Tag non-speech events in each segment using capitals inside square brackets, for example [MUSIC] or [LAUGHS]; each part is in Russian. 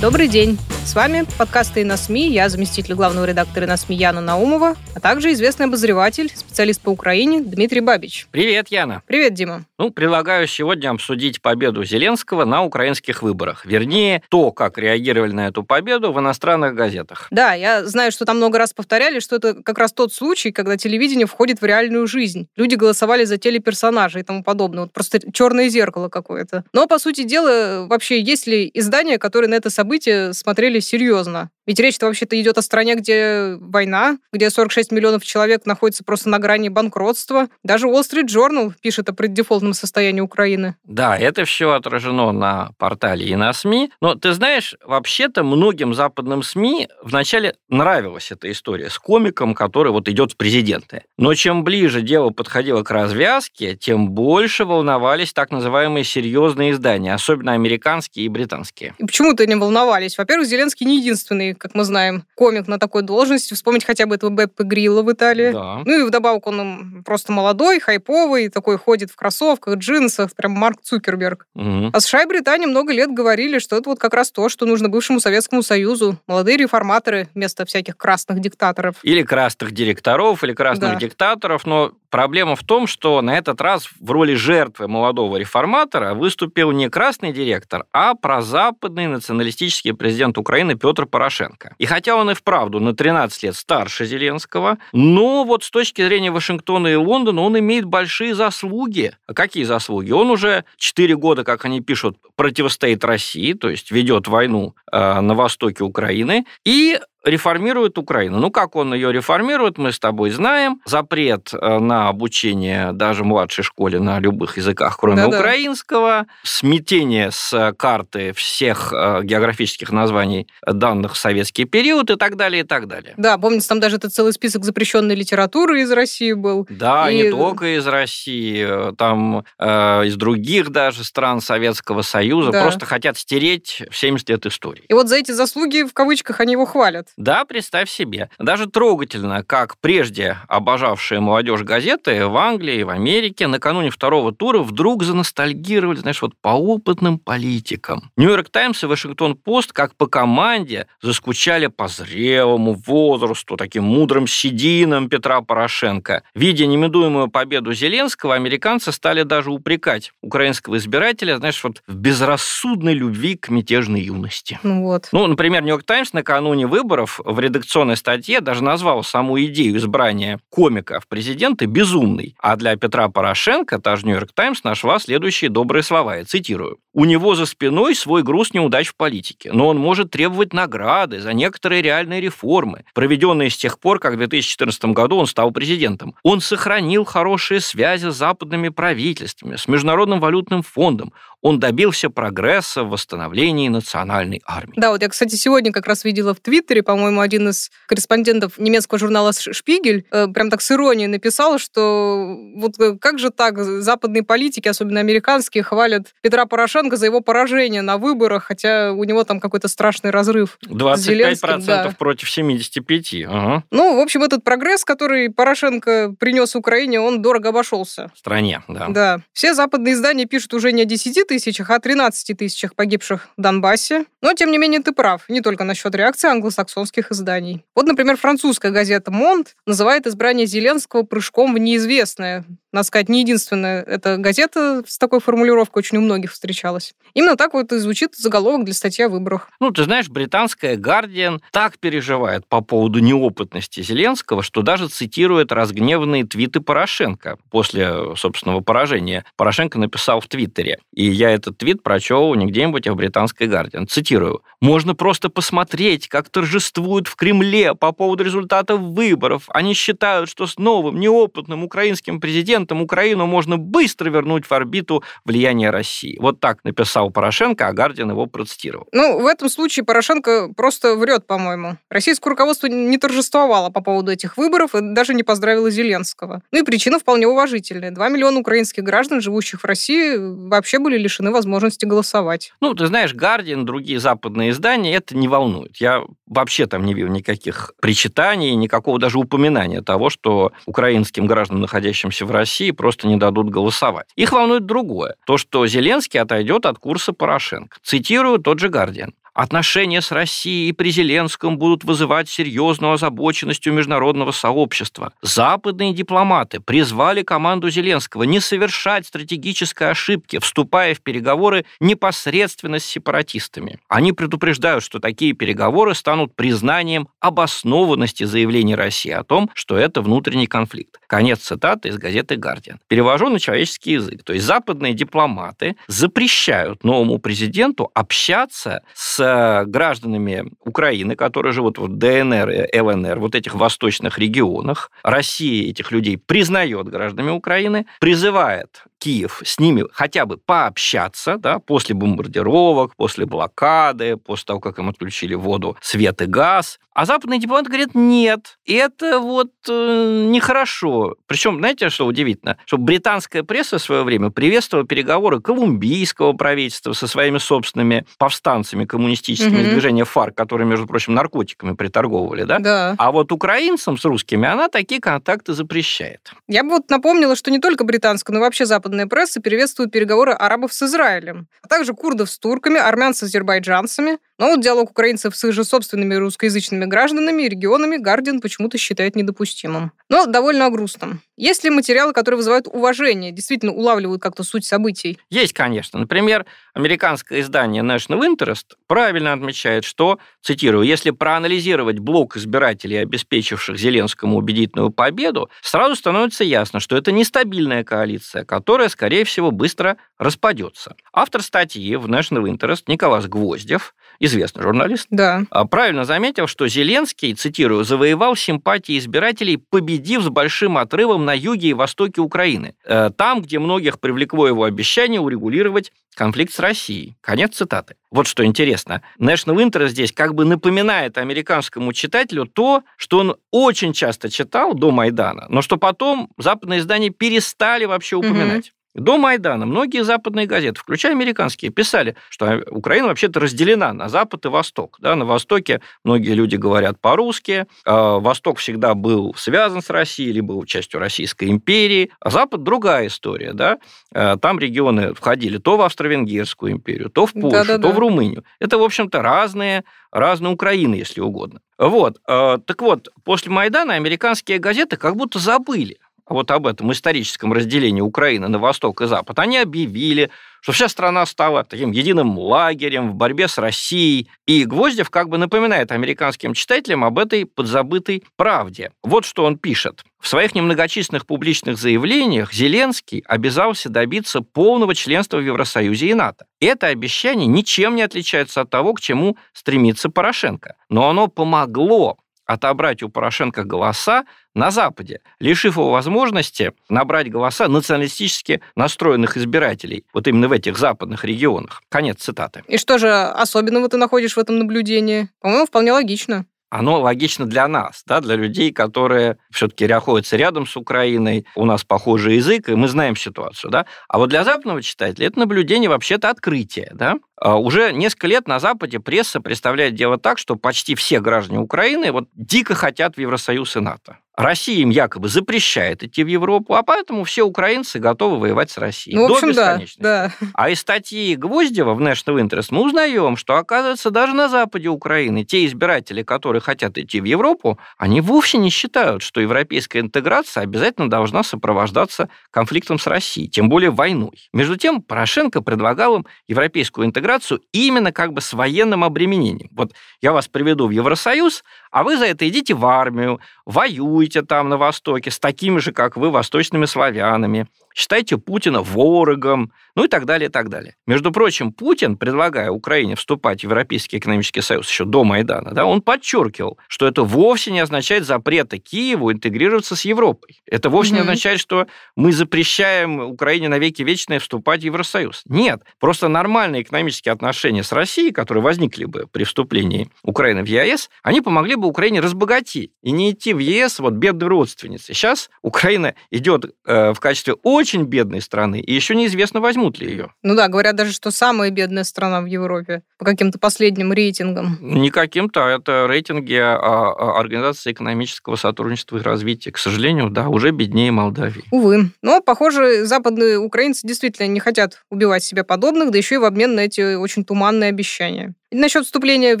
Добрый день. С вами подкасты на СМИ. Я заместитель главного редактора на СМИ Яна Наумова, а также известный обозреватель, специалист по Украине Дмитрий Бабич. Привет, Яна. Привет, Дима. Ну, предлагаю сегодня обсудить победу Зеленского на украинских выборах. Вернее, то, как реагировали на эту победу в иностранных газетах. Да, я знаю, что там много раз повторяли, что это как раз тот случай, когда телевидение входит в реальную жизнь. Люди голосовали за телеперсонажей и тому подобное. Вот просто черное зеркало какое-то. Но, по сути дела, вообще, есть ли издания, которые на это событие смотрели серьезно? Ведь речь-то вообще-то идет о стране, где война, где 46 миллионов человек находится просто на грани банкротства. Даже Wall Street Journal пишет о преддефолтном состоянии Украины. Да, это все отражено на портале и на СМИ. Но ты знаешь, вообще-то многим западным СМИ вначале нравилась эта история с комиком, который вот идет в президенты. Но чем ближе дело подходило к развязке, тем больше волновались так называемые серьезные издания, особенно американские и британские. И почему-то не волновались. Во-первых, Зеленский не единственный, как мы знаем, комик на такой должности. Вспомнить хотя бы этого Беппа Грилла в Италии. Да. Ну и вдобавок он просто молодой, хайповый, такой ходит в кроссовках, джинсах, прям Марк Цукерберг. Мгм. А США и Британия много лет говорили, что это вот как раз то, что нужно бывшему Советскому Союзу. Молодые реформаторы вместо всяких красных диктаторов. Или красных директоров, или красных Да. диктаторов, но проблема в том, что на этот раз в роли жертвы молодого реформатора выступил не красный директор, а прозападный националистический президент Украины Петр Порошенко. И хотя он и вправду на 13 лет старше Зеленского, но вот с точки зрения Вашингтона и Лондона он имеет большие заслуги. А какие заслуги? Он уже 4 года, как они пишут, противостоит России, то есть ведет войну э, на востоке Украины, и реформирует Украину. Ну, как он ее реформирует, мы с тобой знаем. Запрет э, на обучение даже младшей школе на любых языках, кроме Да-да. украинского, смятение с карты всех э, географических названий данных в советский период и так далее, и так далее. Да, помните, там даже это целый список запрещенной литературы из России был. Да, И- не только из России, э, там э, из других даже стран Советского Союза Да. просто хотят стереть в 70 лет истории. И вот за эти заслуги, в кавычках, они его хвалят. Да, представь себе. Даже трогательно, как прежде обожавшие молодежь газеты в Англии в Америке накануне второго тура вдруг заностальгировали, знаешь, вот по опытным политикам. Нью-Йорк Таймс и Вашингтон-Пост как по команде заскучали по зрелому возрасту, таким мудрым сединам Петра Порошенко. Видя немедуемую победу Зеленского, американцы стали даже упрекать украинского избирателя, знаешь, вот в безрассудной любви к мятежной юности. Ну вот. Ну, например, Нью-Йорк Таймс накануне выборов в редакционной статье даже назвал саму идею избрания комика в президенты безумной. А для Петра Порошенко та же Нью-Йорк Таймс нашла следующие добрые слова, я цитирую. «У него за спиной свой груз неудач в политике, но он может требовать награды за некоторые реальные реформы, проведенные с тех пор, как в 2014 году он стал президентом. Он сохранил хорошие связи с западными правительствами, с Международным валютным фондом. Он добился прогресса в восстановлении национальной армии. Да, вот я, кстати, сегодня как раз видела в Твиттере, по-моему, один из корреспондентов немецкого журнала «Ш- «Шпигель» э, прям так с иронией написал, что вот э, как же так западные политики, особенно американские, хвалят Петра Порошенко за его поражение на выборах, хотя у него там какой-то страшный разрыв. 25% Зеленским, да. против 75. Ага. Ну, в общем, этот прогресс, который Порошенко принес Украине, он дорого обошелся. В стране, да. Да. Все западные издания пишут уже не о 10 тысячах, а о 13 тысячах погибших в Донбассе. Но, тем не менее, ты прав. Не только насчет реакции англосаксонских изданий. Вот, например, французская газета «Монт» называет избрание Зеленского прыжком в неизвестное. Надо сказать, не единственная эта газета с такой формулировкой очень у многих встречалась. Именно так вот и звучит заголовок для статьи о выборах. Ну, ты знаешь, британская «Гардиан» так переживает по поводу неопытности Зеленского, что даже цитирует разгневанные твиты Порошенко после собственного поражения. Порошенко написал в Твиттере, и я этот твит прочел не где-нибудь, а в британской «Гардиан». Цитирую. «Можно просто посмотреть, как торжествуют в Кремле по поводу результатов выборов. Они считают, что с новым, неопытным украинским президентом президентом Украину можно быстро вернуть в орбиту влияния России. Вот так написал Порошенко, а Гардин его процитировал. Ну, в этом случае Порошенко просто врет, по-моему. Российское руководство не торжествовало по поводу этих выборов и даже не поздравило Зеленского. Ну и причина вполне уважительная. Два миллиона украинских граждан, живущих в России, вообще были лишены возможности голосовать. Ну, ты знаешь, Гардиан, другие западные издания, это не волнует. Я вообще там не вижу никаких причитаний, никакого даже упоминания того, что украинским гражданам, находящимся в России, просто не дадут голосовать. Их волнует другое. То, что Зеленский отойдет от курса Порошенко. Цитирую тот же Гардиан. Отношения с Россией при Зеленском будут вызывать серьезную озабоченность у международного сообщества. Западные дипломаты призвали команду Зеленского не совершать стратегической ошибки, вступая в переговоры непосредственно с сепаратистами. Они предупреждают, что такие переговоры станут признанием обоснованности заявлений России о том, что это внутренний конфликт. Конец цитаты из газеты «Гардиан». Перевожу на человеческий язык. То есть западные дипломаты запрещают новому президенту общаться с гражданами Украины, которые живут в ДНР и ЛНР, вот этих восточных регионах. Россия этих людей признает гражданами Украины, призывает Киев с ними хотя бы пообщаться, да, после бомбардировок, после блокады, после того, как им отключили воду, свет и газ. А западные дипломаты говорят, нет, это вот э, нехорошо. Причем, знаете, что удивительно? Что британская пресса в свое время приветствовала переговоры колумбийского правительства со своими собственными повстанцами коммунистическими угу. движения ФАРК, которые, между прочим, наркотиками приторговывали, да? Да. А вот украинцам с русскими она такие контакты запрещает. Я бы вот напомнила, что не только британская, но вообще западная западная пресса приветствует переговоры арабов с Израилем, а также курдов с турками, армян с азербайджанцами. Но вот диалог украинцев с их же собственными русскоязычными гражданами и регионами Гардиан почему-то считает недопустимым. Но довольно грустным. Есть ли материалы, которые вызывают уважение, действительно улавливают как-то суть событий? Есть, конечно. Например, американское издание National Interest правильно отмечает, что, цитирую, если проанализировать блок избирателей, обеспечивших Зеленскому убедительную победу, сразу становится ясно, что это нестабильная коалиция, которая, скорее всего, быстро распадется. Автор статьи в National Interest Николас Гвоздев, известный журналист, да. А, правильно заметил, что Зеленский, цитирую, завоевал симпатии избирателей, победив с большим отрывом на юге и востоке Украины, э, там, где многих привлекло его обещание урегулировать конфликт с Россией. Конец цитаты. Вот что интересно. National Interest здесь как бы напоминает американскому читателю то, что он очень часто читал до Майдана, но что потом западные издания перестали вообще упоминать. До Майдана многие западные газеты, включая американские, писали, что Украина вообще-то разделена на Запад и Восток. Да, на Востоке многие люди говорят по-русски, а Восток всегда был связан с Россией или был частью Российской империи, а Запад другая история. Да? А там регионы входили то в Австро-Венгерскую империю, то в Польшу, Да-да-да. то в Румынию. Это, в общем-то, разные, разные Украины, если угодно. Вот. А, так вот, после Майдана американские газеты как будто забыли вот об этом историческом разделении Украины на восток и запад, они объявили, что вся страна стала таким единым лагерем в борьбе с Россией. И Гвоздев как бы напоминает американским читателям об этой подзабытой правде. Вот что он пишет. В своих немногочисленных публичных заявлениях Зеленский обязался добиться полного членства в Евросоюзе и НАТО. Это обещание ничем не отличается от того, к чему стремится Порошенко. Но оно помогло отобрать у Порошенко голоса на Западе, лишив его возможности набрать голоса националистически настроенных избирателей, вот именно в этих западных регионах. Конец цитаты. И что же особенного ты находишь в этом наблюдении? По-моему, вполне логично оно логично для нас, да, для людей, которые все-таки находятся рядом с Украиной, у нас похожий язык, и мы знаем ситуацию, да. А вот для западного читателя это наблюдение вообще-то открытие, да. А уже несколько лет на Западе пресса представляет дело так, что почти все граждане Украины вот дико хотят в Евросоюз и НАТО. Россия им якобы запрещает идти в Европу, а поэтому все украинцы готовы воевать с Россией. Ну, в общем, да, да. А из статьи Гвоздева в National Interest мы узнаем, что, оказывается, даже на западе Украины те избиратели, которые хотят идти в Европу, они вовсе не считают, что европейская интеграция обязательно должна сопровождаться конфликтом с Россией, тем более войной. Между тем, Порошенко предлагал им европейскую интеграцию именно как бы с военным обременением. Вот я вас приведу в Евросоюз, а вы за это идите в армию, воюете там на Востоке с такими же, как вы, восточными славянами. Считайте Путина ворогом, ну и так далее, и так далее. Между прочим, Путин, предлагая Украине вступать в Европейский экономический союз еще до Майдана, да, он подчеркивал, что это вовсе не означает запрета Киеву интегрироваться с Европой. Это вовсе mm-hmm. не означает, что мы запрещаем Украине навеки вечное вступать в Евросоюз. Нет, просто нормальные экономические отношения с Россией, которые возникли бы при вступлении Украины в ЕАЭС, они помогли бы Украине разбогатеть и не идти в ЕС вот бедной родственницей. Сейчас Украина идет э, в качестве очень бедной страны, и еще неизвестно, возьмут ли ее. Ну да, говорят даже, что самая бедная страна в Европе по каким-то последним рейтингам. Не каким-то, это рейтинги а, а, Организации экономического сотрудничества и развития. К сожалению, да, уже беднее Молдавии. Увы. Но, похоже, западные украинцы действительно не хотят убивать себе подобных, да еще и в обмен на эти очень туманные обещания. Насчет вступления в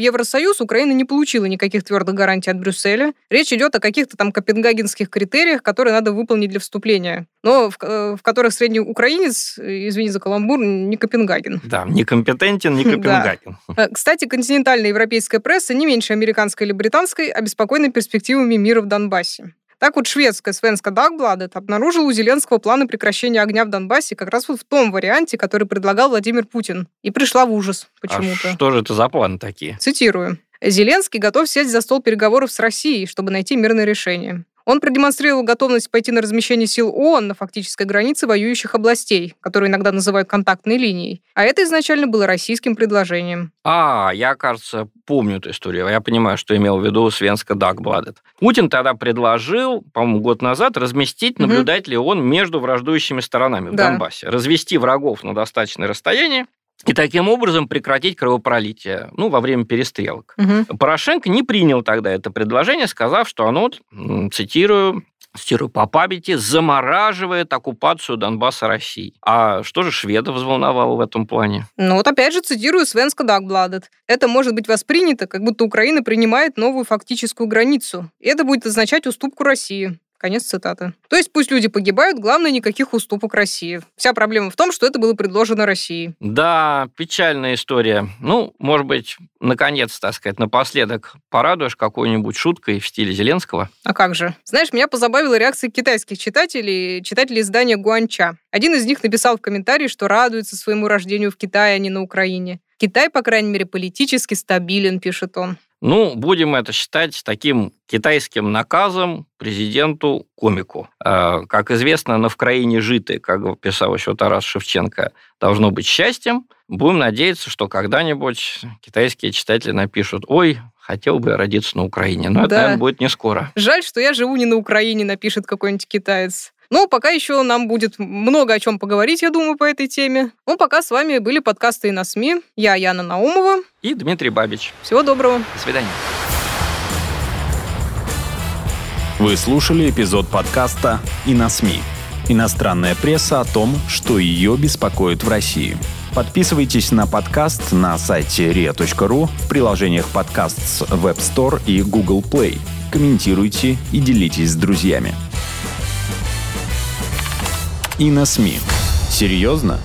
Евросоюз Украина не получила никаких твердых гарантий от Брюсселя. Речь идет о каких-то там копенгагенских критериях, которые надо выполнить для вступления, но в, э, в которых средний украинец, извини за каламбур, не Копенгаген. Да, не компетентен, не [LAUGHS] Копенгаген. Да. Э, кстати, континентальная европейская пресса не меньше американской или британской обеспокоена перспективами мира в Донбассе. Так вот, шведская Свенска Дагбладет обнаружила у Зеленского планы прекращения огня в Донбассе как раз вот в том варианте, который предлагал Владимир Путин. И пришла в ужас почему-то. А что же это за планы такие? Цитирую. Зеленский готов сесть за стол переговоров с Россией, чтобы найти мирное решение. Он продемонстрировал готовность пойти на размещение сил ООН на фактической границе воюющих областей, которые иногда называют контактной линией. А это изначально было российским предложением. А, я, кажется, помню эту историю. Я понимаю, что имел в виду Свенска Дагбладет. Путин тогда предложил, по-моему, год назад, разместить наблюдателей ООН между враждующими сторонами в да. Донбассе. Развести врагов на достаточное расстояние и таким образом прекратить кровопролитие ну, во время перестрелок. Угу. Порошенко не принял тогда это предложение, сказав, что оно, цитирую, цитирую, по памяти, замораживает оккупацию Донбасса России. А что же шведов взволновало в этом плане? Ну вот опять же цитирую Свенска Дагбладет. Это может быть воспринято, как будто Украина принимает новую фактическую границу. И это будет означать уступку России. Конец цитаты. То есть пусть люди погибают, главное, никаких уступок России. Вся проблема в том, что это было предложено России. Да, печальная история. Ну, может быть, наконец, так сказать, напоследок порадуешь какой-нибудь шуткой в стиле Зеленского? А как же? Знаешь, меня позабавила реакция китайских читателей, читателей издания Гуанча. Один из них написал в комментарии, что радуется своему рождению в Китае, а не на Украине. Китай, по крайней мере, политически стабилен, пишет он. Ну, будем это считать таким китайским наказом президенту-комику. А, как известно, на Вкраине житы, как писал еще Тарас Шевченко, должно быть счастьем. Будем надеяться, что когда-нибудь китайские читатели напишут «Ой, хотел бы родиться на Украине». Но да. это, наверное, будет не скоро. Жаль, что я живу не на Украине, напишет какой-нибудь китаец. Но пока еще нам будет много о чем поговорить, я думаю, по этой теме. Ну, пока с вами были подкасты и на СМИ. Я Яна Наумова. И Дмитрий Бабич. Всего доброго. До свидания. Вы слушали эпизод подкаста «И на СМИ». Иностранная пресса о том, что ее беспокоит в России. Подписывайтесь на подкаст на сайте ria.ru, в приложениях подкаст с Web Store и Google Play. Комментируйте и делитесь с друзьями и на СМИ. Серьезно?